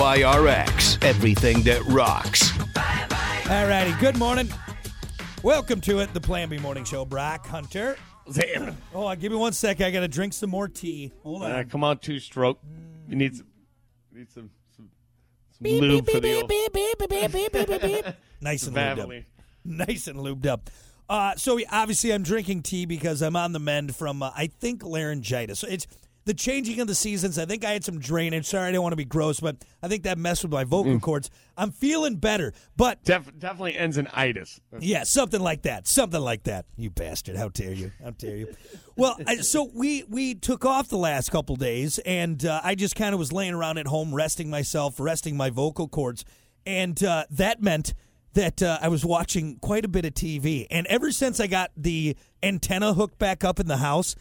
WIRX, everything that rocks. All righty. Good morning. Welcome to it, the Plan B Morning Show. Brock Hunter. Damn. Oh, uh, give me one sec. I got to drink some more tea. Hold on. Uh, come on, two stroke. You need some. You need some. Some, some lube for the old nice and lubed up. Nice and lubed up. Uh, so obviously, I'm drinking tea because I'm on the mend from uh, I think laryngitis. So it's the changing of the seasons. I think I had some drainage. Sorry, I don't want to be gross, but I think that messed with my vocal Mm. cords. I'm feeling better, but Def- definitely ends in itis. Yeah, something like that. Something like that. You bastard! How dare you? How dare you? Well, I, so we we took off the last couple days, and uh, I just kind of was laying around at home, resting myself, resting my vocal cords, and uh, that meant that uh, I was watching quite a bit of TV. And ever since I got the antenna hooked back up in the house.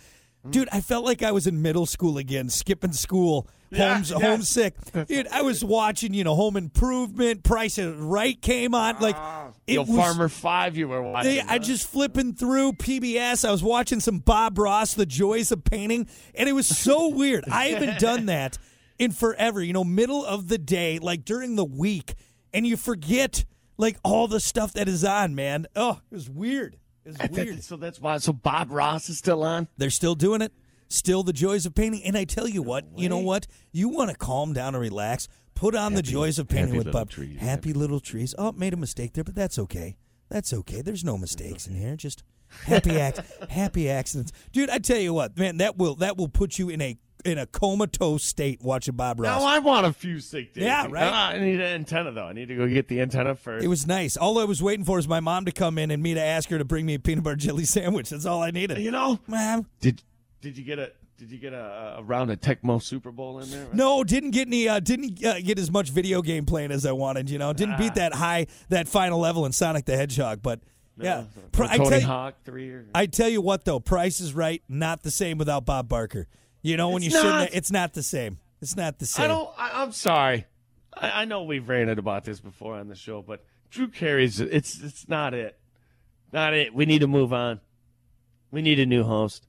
Mm. Dude, I felt like I was in middle school again, skipping school, Yeah, homes, yes. homesick. Dude, I was watching, you know, Home Improvement, Price is Right came on. Like, ah. it Yo, was, Farmer Five, you were watching. Hey, I huh? just flipping through PBS. I was watching some Bob Ross, The Joys of Painting, and it was so weird. I haven't done that in forever. You know, middle of the day, like during the week, and you forget like all the stuff that is on. Man, oh, it was weird. It was I think- so that's why. So Bob Ross is still on. They're still doing it. Still the joys of painting. And I tell you what, you know what? You want to calm down and relax. Put on the joys of painting with Bob. trees. Happy little trees. Oh, made a mistake there, but that's okay. That's okay. There's no mistakes in here. Just happy ac- happy accidents. Dude, I tell you what, man, that will that will put you in a in a comatose state watching Bob Ross. Now I want a few sick days. Yeah, right. Ah, I need an antenna though. I need to go get the antenna first. it was nice. All I was waiting for is my mom to come in and me to ask her to bring me a peanut butter jelly sandwich. That's all I needed. you know. ma'am. Did Did you get a Did you get a, a round of Tecmo Super Bowl in there? No, didn't get any. Uh, didn't uh, get as much video game playing as I wanted. You know, didn't beat that high, that final level in Sonic the Hedgehog. But yeah, Pri- I Tony tell, you, Hawk three. Or, I tell you what though, Price is Right. Not the same without Bob Barker. You know when It's you shouldn't. It's not the same. It's not the same. I don't. I, I'm sorry. I, I know we've ranted about this before on the show, but Drew Carey's. It's it's not it. Not it. We need to move on. We need a new host.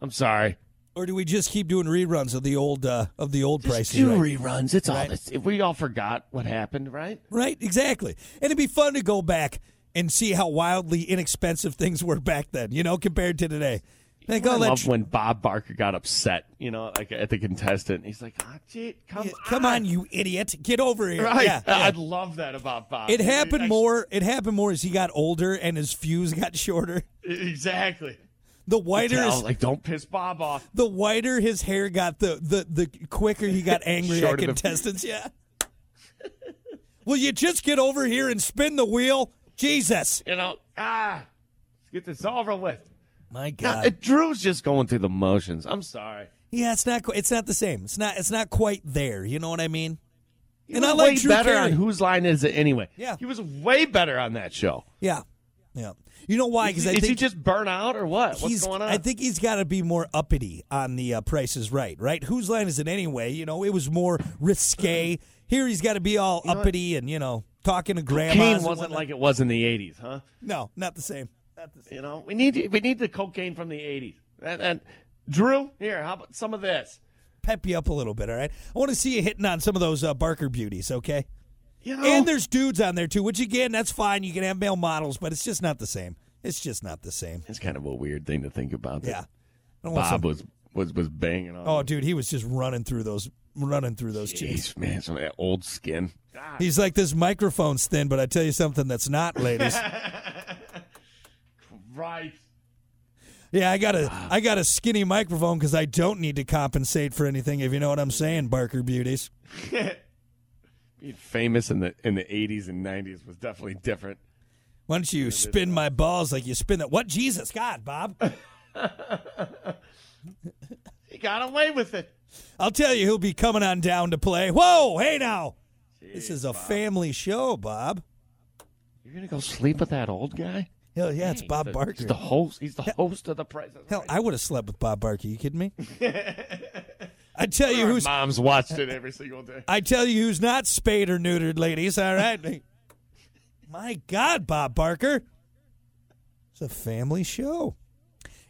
I'm sorry. Or do we just keep doing reruns of the old uh, of the old Just Price? do Right? reruns. It's all this. If we all forgot what happened, right? Right, exactly. And it'd be fun to go back and see how wildly inexpensive things were back then. You know, compared to today. I love tr- when Bob Barker got upset. You know, like at the contestant. He's like, ah, gee, come, Yeah, Come on, you idiot! Get over here. Right. Yeah, yeah. I'd love that about Bob. It happened Actually- more. It happened more as he got older and his fuse got shorter. Exactly. The whiter, Tell, his, like, don't piss Bob off. the whiter his hair got, the the the quicker he got angry at contestants. Yeah. Will you just get over here and spin the wheel? Jesus, You know, ah, let's get this over with. My God. uh, Drew's just going through the motions. I'm sorry. yeah, it's not. It's not the same. It's not. It's not quite there. You know what I mean? He And was I like way Drew better Carey. on whose line is it anyway? Yeah. he was way better on that show. Yeah, yeah. You know why? Because is I is think he just burnt out or what? What's going on? I think he's got to be more uppity on the uh, Price is Right, right? Whose line is it anyway? You know, it was more risque. Here he's got to be all know what? uppity and you know talking to cocaine wasn't like it was in the '80s, huh? no, not the same. Not. You know, we need we need the cocaine from the '80s. And, and Drew, here, how about some of this? Pep you up a little bit, all right? I want to see you hitting on some of those uh, Barker beauties, okay? You know, And there's dudes on there too, which again, that's fine. You can have male models, but it's just not the same. It's just not the same. it's kind of a weird thing to think about. Yeah. I don't want Bob some- was was was banging on. oh, dude, he was just running through those, running through those chicks. Jeez, man, some of that old skin. He's like this microphone's thin, but I tell you something that's not, ladies. Right. Yeah, I got a ah. I got a skinny microphone because I don't need to compensate for anything. If you know what I'm saying, Barker beauties. Being famous in the in the 80s and 90s was definitely different. Why don't you spin my balls like you spin that? What Jesus God, Bob? He got away with it. I'll tell you, he'll be coming on down to play. Whoa, hey now, this is a family show, Bob. You're gonna go sleep with that old guy? Hell yeah, it's Hey, Bob the- Barker. He's the host. He's the host of the President. Hell, I would have slept with Bob Barker. You kidding me? I tell you who's Mom's watched it every single day. I tell you who's not spayed or neutered, ladies. All right. My God, Bob Barker. It's a family show.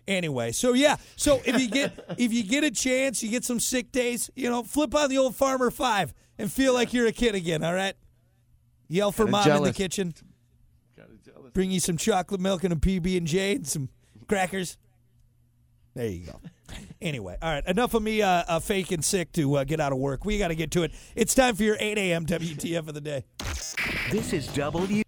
Anyway, so yeah, so if you get if you get a chance, you get some sick days, you know, flip on the old Farmer Five. and feel like you're a kid again. All right. Yell for Kinda mom in the jealous. kitchen. Kinda. Bring you some chocolate milk and a PB and J and some crackers. There you go. Anyway, all right. Enough of me uh, uh, fake and sick to uh, get out of work. We got to get to it. It's time for your 8 a.m. WTF of the day. This is W.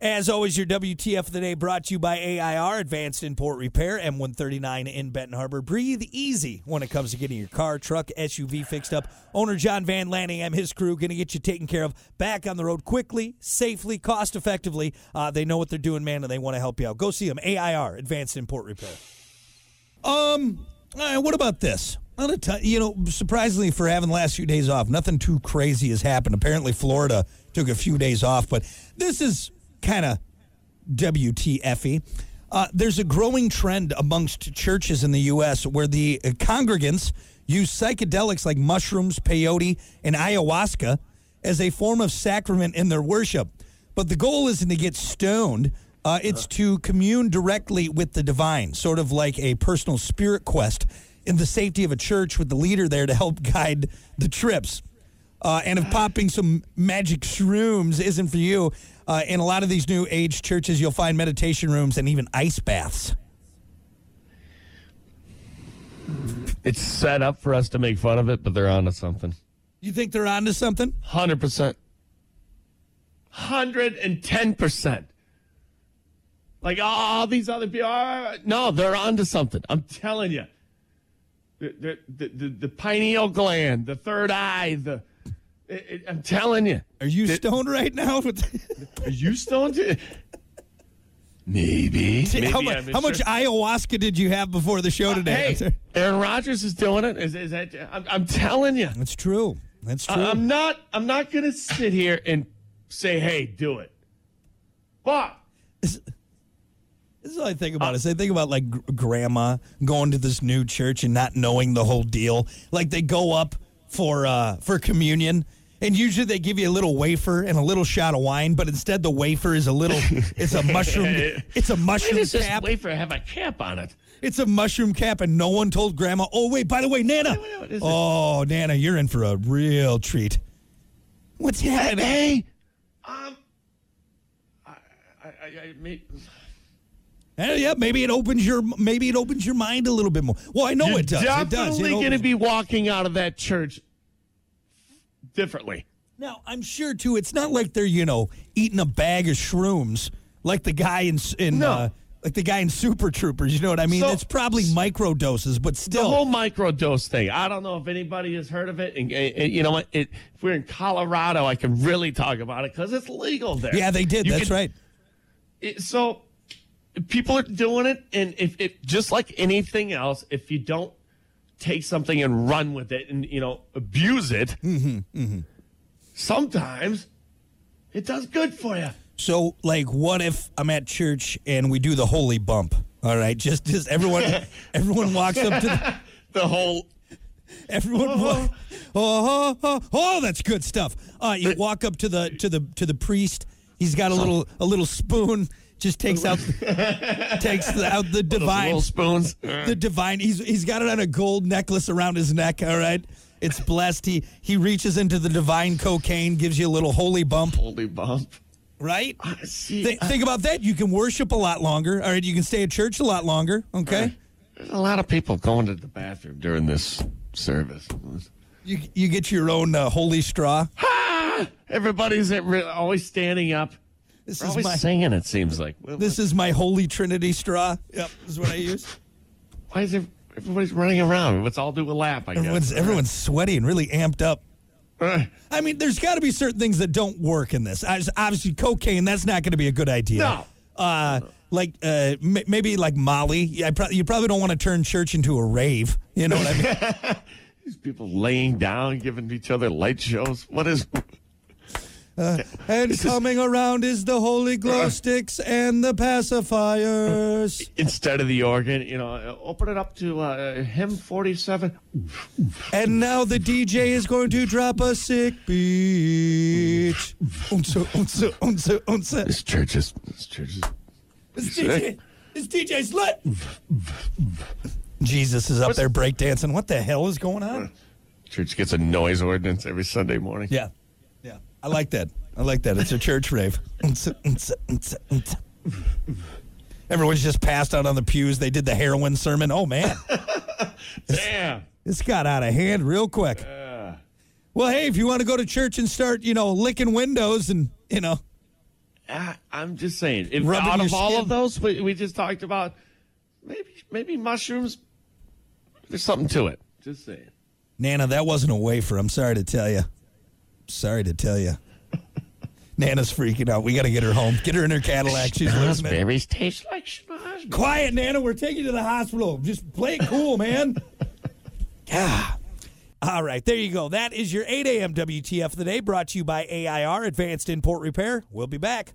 As always, your WTF of the day brought to you by AIR, Advanced Import Repair, M139 in Benton Harbor. Breathe easy when it comes to getting your car, truck, SUV fixed up. Owner John Van Lanning and his crew going to get you taken care of back on the road quickly, safely, cost effectively. Uh, they know what they're doing, man, and they want to help you out. Go see them, AIR, Advanced Import Repair. Um, uh, what about this? Not a ton, you know, surprisingly for having the last few days off, nothing too crazy has happened. Apparently, Florida took a few days off, but this is kind of WTFy. Uh, there's a growing trend amongst churches in the U.S. where the uh, congregants use psychedelics like mushrooms, peyote, and ayahuasca as a form of sacrament in their worship. But the goal isn't to get stoned. Uh, it's to commune directly with the divine, sort of like a personal spirit quest in the safety of a church with the leader there to help guide the trips. Uh, and if popping some magic shrooms isn't for you, uh, in a lot of these new age churches, you'll find meditation rooms and even ice baths. It's set up for us to make fun of it, but they're onto something. You think they're onto something? Hundred percent. Hundred and ten percent. Like all these other people. are- No, they're onto something. I'm telling you. The the the, the, the pineal gland, the third eye, the. It, it- I'm telling you. Are you stoned right now? Are you stoned? Maybe. Maybe how much, how much ayahuasca did you have before the show today? Hey, Aaron Rodgers is doing it. Is, is that? I'm, I'm telling you. That's true. That's true. I- I'm not. I'm not going to sit here and say, "Hey, do it." But This is what I think about. Is I think about like gr- grandma going to this new church and not knowing the whole deal. Like they go up for uh, for communion, and usually they give you a little wafer and a little shot of wine, but instead the wafer is a little. It's a mushroom. It's a why mushroom does this cap. wafer have a cap on it? It's a mushroom cap, and no one told grandma. Oh wait, by the way, Nana. what is it? Oh, Nana, you're in for a real treat. What's happening? Hey, um, I, I, I, I may, Eh, yeah, maybe it opens your maybe it opens your mind a little bit more. Well, I know you're it does. It does. Definitely going to be walking out of that church differently. Now, I'm sure too. It's not like they're you know eating a bag of shrooms like the guy in in No. uh, like the guy in Super Troopers. You know what I mean? So- it's probably micro doses, but still The whole microdose thing. I don't know if anybody has heard of it. And, and you know what? It, if we're in Colorado, I can really talk about it because it's legal there. yeah, they did. You That's can- right. it, so people are doing it and if it just like anything else if you don't take something and run with it and you know abuse it Mm-hmm, sometimes it does good for you So, like, what if I'm at church and we do the holy bump? All right, just just everyone everyone walks up to the, the whole Everyone, wa- oh, oh, oh, oh, that's good stuff. Uh, you walk up to the to the to the priest. He's got a little a little spoon. Just takes out takes the, out the divine spoons the divine. He's he's got it on a gold necklace around his neck. All right, it's blessed. He he reaches into the divine cocaine, gives you a little holy bump. holy bump Right. see Think, think about that. You can worship a lot longer. All right, you can stay at church a lot longer. Okay. there's a lot of people going to the bathroom during this service You you get your own uh, holy straw. ah, everybody's re- always standing up This We're is always my singing it seems like this is my holy trinity straw. Yep, this is what I use. why is there, everybody's running around let's all do a lap I guess Everyone's everyone's sweaty and really amped up. Uh, I mean, there's got to be certain things that don't work in this. Obviously, cocaine. That's not going to be a good idea. No. Uh, like uh, m- maybe like Molly. Yeah, I pro- you probably don't want to turn church into a rave. You know what I mean? These people laying down, giving each other light shows. What is? and coming around is the holy glow sticks and the pacifiers. Instead of the organ, you know, open it up to uh, hymn forty-seven. And now the DJ is going to drop a sick beat. Unsa, unsa, unsa, unsa. This church is. This church is. This DJ, this DJ's lit. Jesus is up there breakdancing. What the hell is going on? Church gets a noise ordinance every Sunday morning. Yeah. I like that. I like that. It's a church rave. Everyone's just passed out on the pews. They did the heroin sermon. Oh, man. Damn. This got out of hand real quick. Well, hey, if you want to go to church and start, you know, licking windows and, you know, I, I'm just saying, if out of all skin. of those we, we just talked about, maybe maybe mushrooms. There's something to it. Just saying. Nana, that wasn't a wafer. I'm sorry to tell you. Sorry to tell you. Nana's freaking out. We got to get her home. Get her in her Cadillac. She's losing it. Raspberries taste like schnozberries. Quiet, Nana. We're taking you to the hospital. Just play it cool, man. yeah. All right, there you go. That is your 8 a.m. WTF of the day brought to you by AIR, Advanced Import Repair. We'll be back.